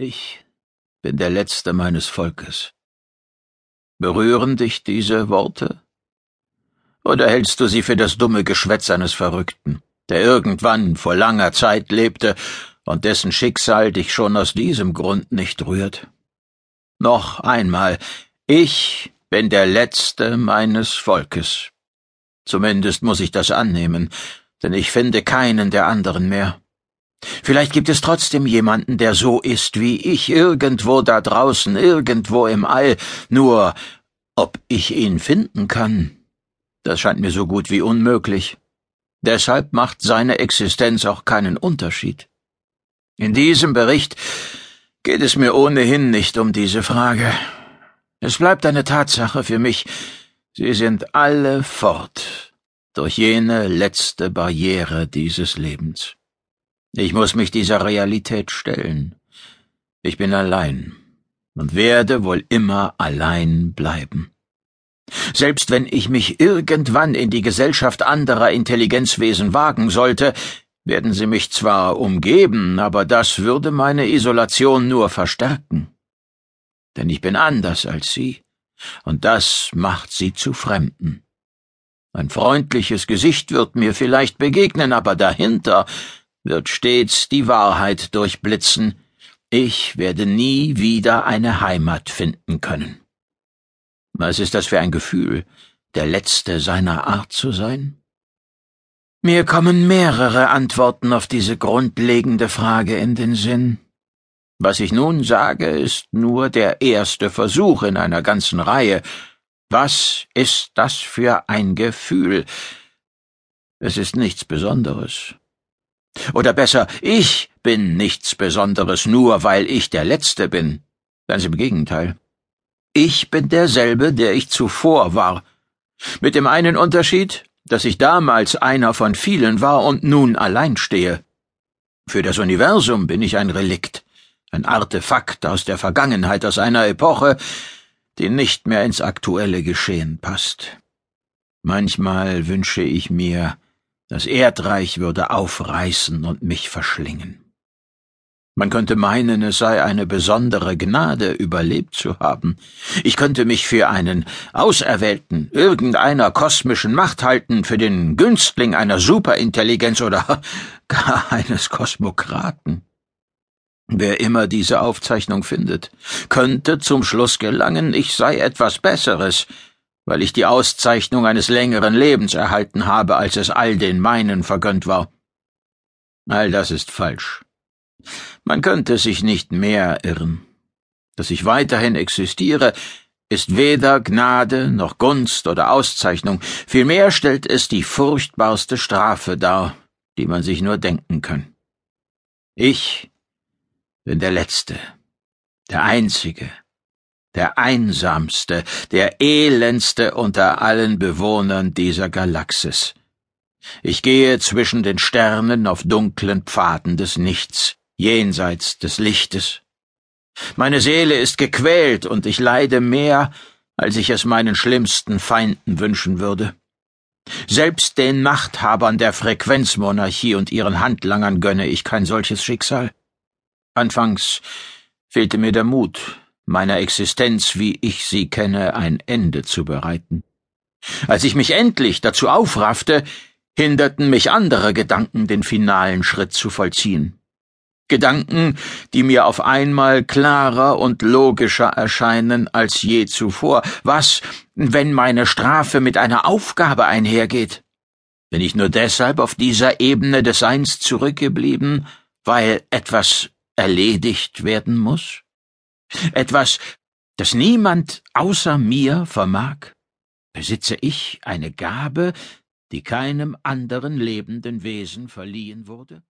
Ich bin der Letzte meines Volkes. Berühren dich diese Worte? Oder hältst du sie für das dumme Geschwätz eines Verrückten, der irgendwann vor langer Zeit lebte und dessen Schicksal dich schon aus diesem Grund nicht rührt? Noch einmal, ich bin der Letzte meines Volkes. Zumindest muss ich das annehmen, denn ich finde keinen der anderen mehr. Vielleicht gibt es trotzdem jemanden, der so ist wie ich, irgendwo da draußen, irgendwo im All, nur ob ich ihn finden kann, das scheint mir so gut wie unmöglich. Deshalb macht seine Existenz auch keinen Unterschied. In diesem Bericht geht es mir ohnehin nicht um diese Frage. Es bleibt eine Tatsache für mich, sie sind alle fort durch jene letzte Barriere dieses Lebens. Ich muss mich dieser Realität stellen. Ich bin allein und werde wohl immer allein bleiben. Selbst wenn ich mich irgendwann in die Gesellschaft anderer Intelligenzwesen wagen sollte, werden sie mich zwar umgeben, aber das würde meine Isolation nur verstärken. Denn ich bin anders als sie, und das macht sie zu Fremden. Ein freundliches Gesicht wird mir vielleicht begegnen, aber dahinter wird stets die Wahrheit durchblitzen, ich werde nie wieder eine Heimat finden können. Was ist das für ein Gefühl, der Letzte seiner Art zu sein? Mir kommen mehrere Antworten auf diese grundlegende Frage in den Sinn. Was ich nun sage, ist nur der erste Versuch in einer ganzen Reihe. Was ist das für ein Gefühl? Es ist nichts Besonderes. Oder besser, ich bin nichts Besonderes, nur weil ich der Letzte bin. Ganz im Gegenteil. Ich bin derselbe, der ich zuvor war. Mit dem einen Unterschied, dass ich damals einer von vielen war und nun allein stehe. Für das Universum bin ich ein Relikt, ein Artefakt aus der Vergangenheit, aus einer Epoche, die nicht mehr ins aktuelle Geschehen passt. Manchmal wünsche ich mir, das Erdreich würde aufreißen und mich verschlingen. Man könnte meinen, es sei eine besondere Gnade, überlebt zu haben. Ich könnte mich für einen Auserwählten irgendeiner kosmischen Macht halten, für den Günstling einer Superintelligenz oder gar eines Kosmokraten. Wer immer diese Aufzeichnung findet, könnte zum Schluss gelangen, ich sei etwas Besseres, weil ich die Auszeichnung eines längeren Lebens erhalten habe, als es all den meinen vergönnt war. All das ist falsch. Man könnte sich nicht mehr irren. Dass ich weiterhin existiere, ist weder Gnade noch Gunst oder Auszeichnung, vielmehr stellt es die furchtbarste Strafe dar, die man sich nur denken kann. Ich bin der Letzte, der Einzige, der Einsamste, der Elendste unter allen Bewohnern dieser Galaxis. Ich gehe zwischen den Sternen auf dunklen Pfaden des Nichts, jenseits des Lichtes. Meine Seele ist gequält und ich leide mehr, als ich es meinen schlimmsten Feinden wünschen würde. Selbst den Machthabern der Frequenzmonarchie und ihren Handlangern gönne ich kein solches Schicksal. Anfangs fehlte mir der Mut, meiner Existenz, wie ich sie kenne, ein Ende zu bereiten. Als ich mich endlich dazu aufraffte, hinderten mich andere Gedanken, den finalen Schritt zu vollziehen. Gedanken, die mir auf einmal klarer und logischer erscheinen als je zuvor. Was, wenn meine Strafe mit einer Aufgabe einhergeht? Bin ich nur deshalb auf dieser Ebene des Seins zurückgeblieben, weil etwas erledigt werden muss? Etwas, das niemand außer mir vermag? Besitze ich eine Gabe, die keinem anderen lebenden Wesen verliehen wurde?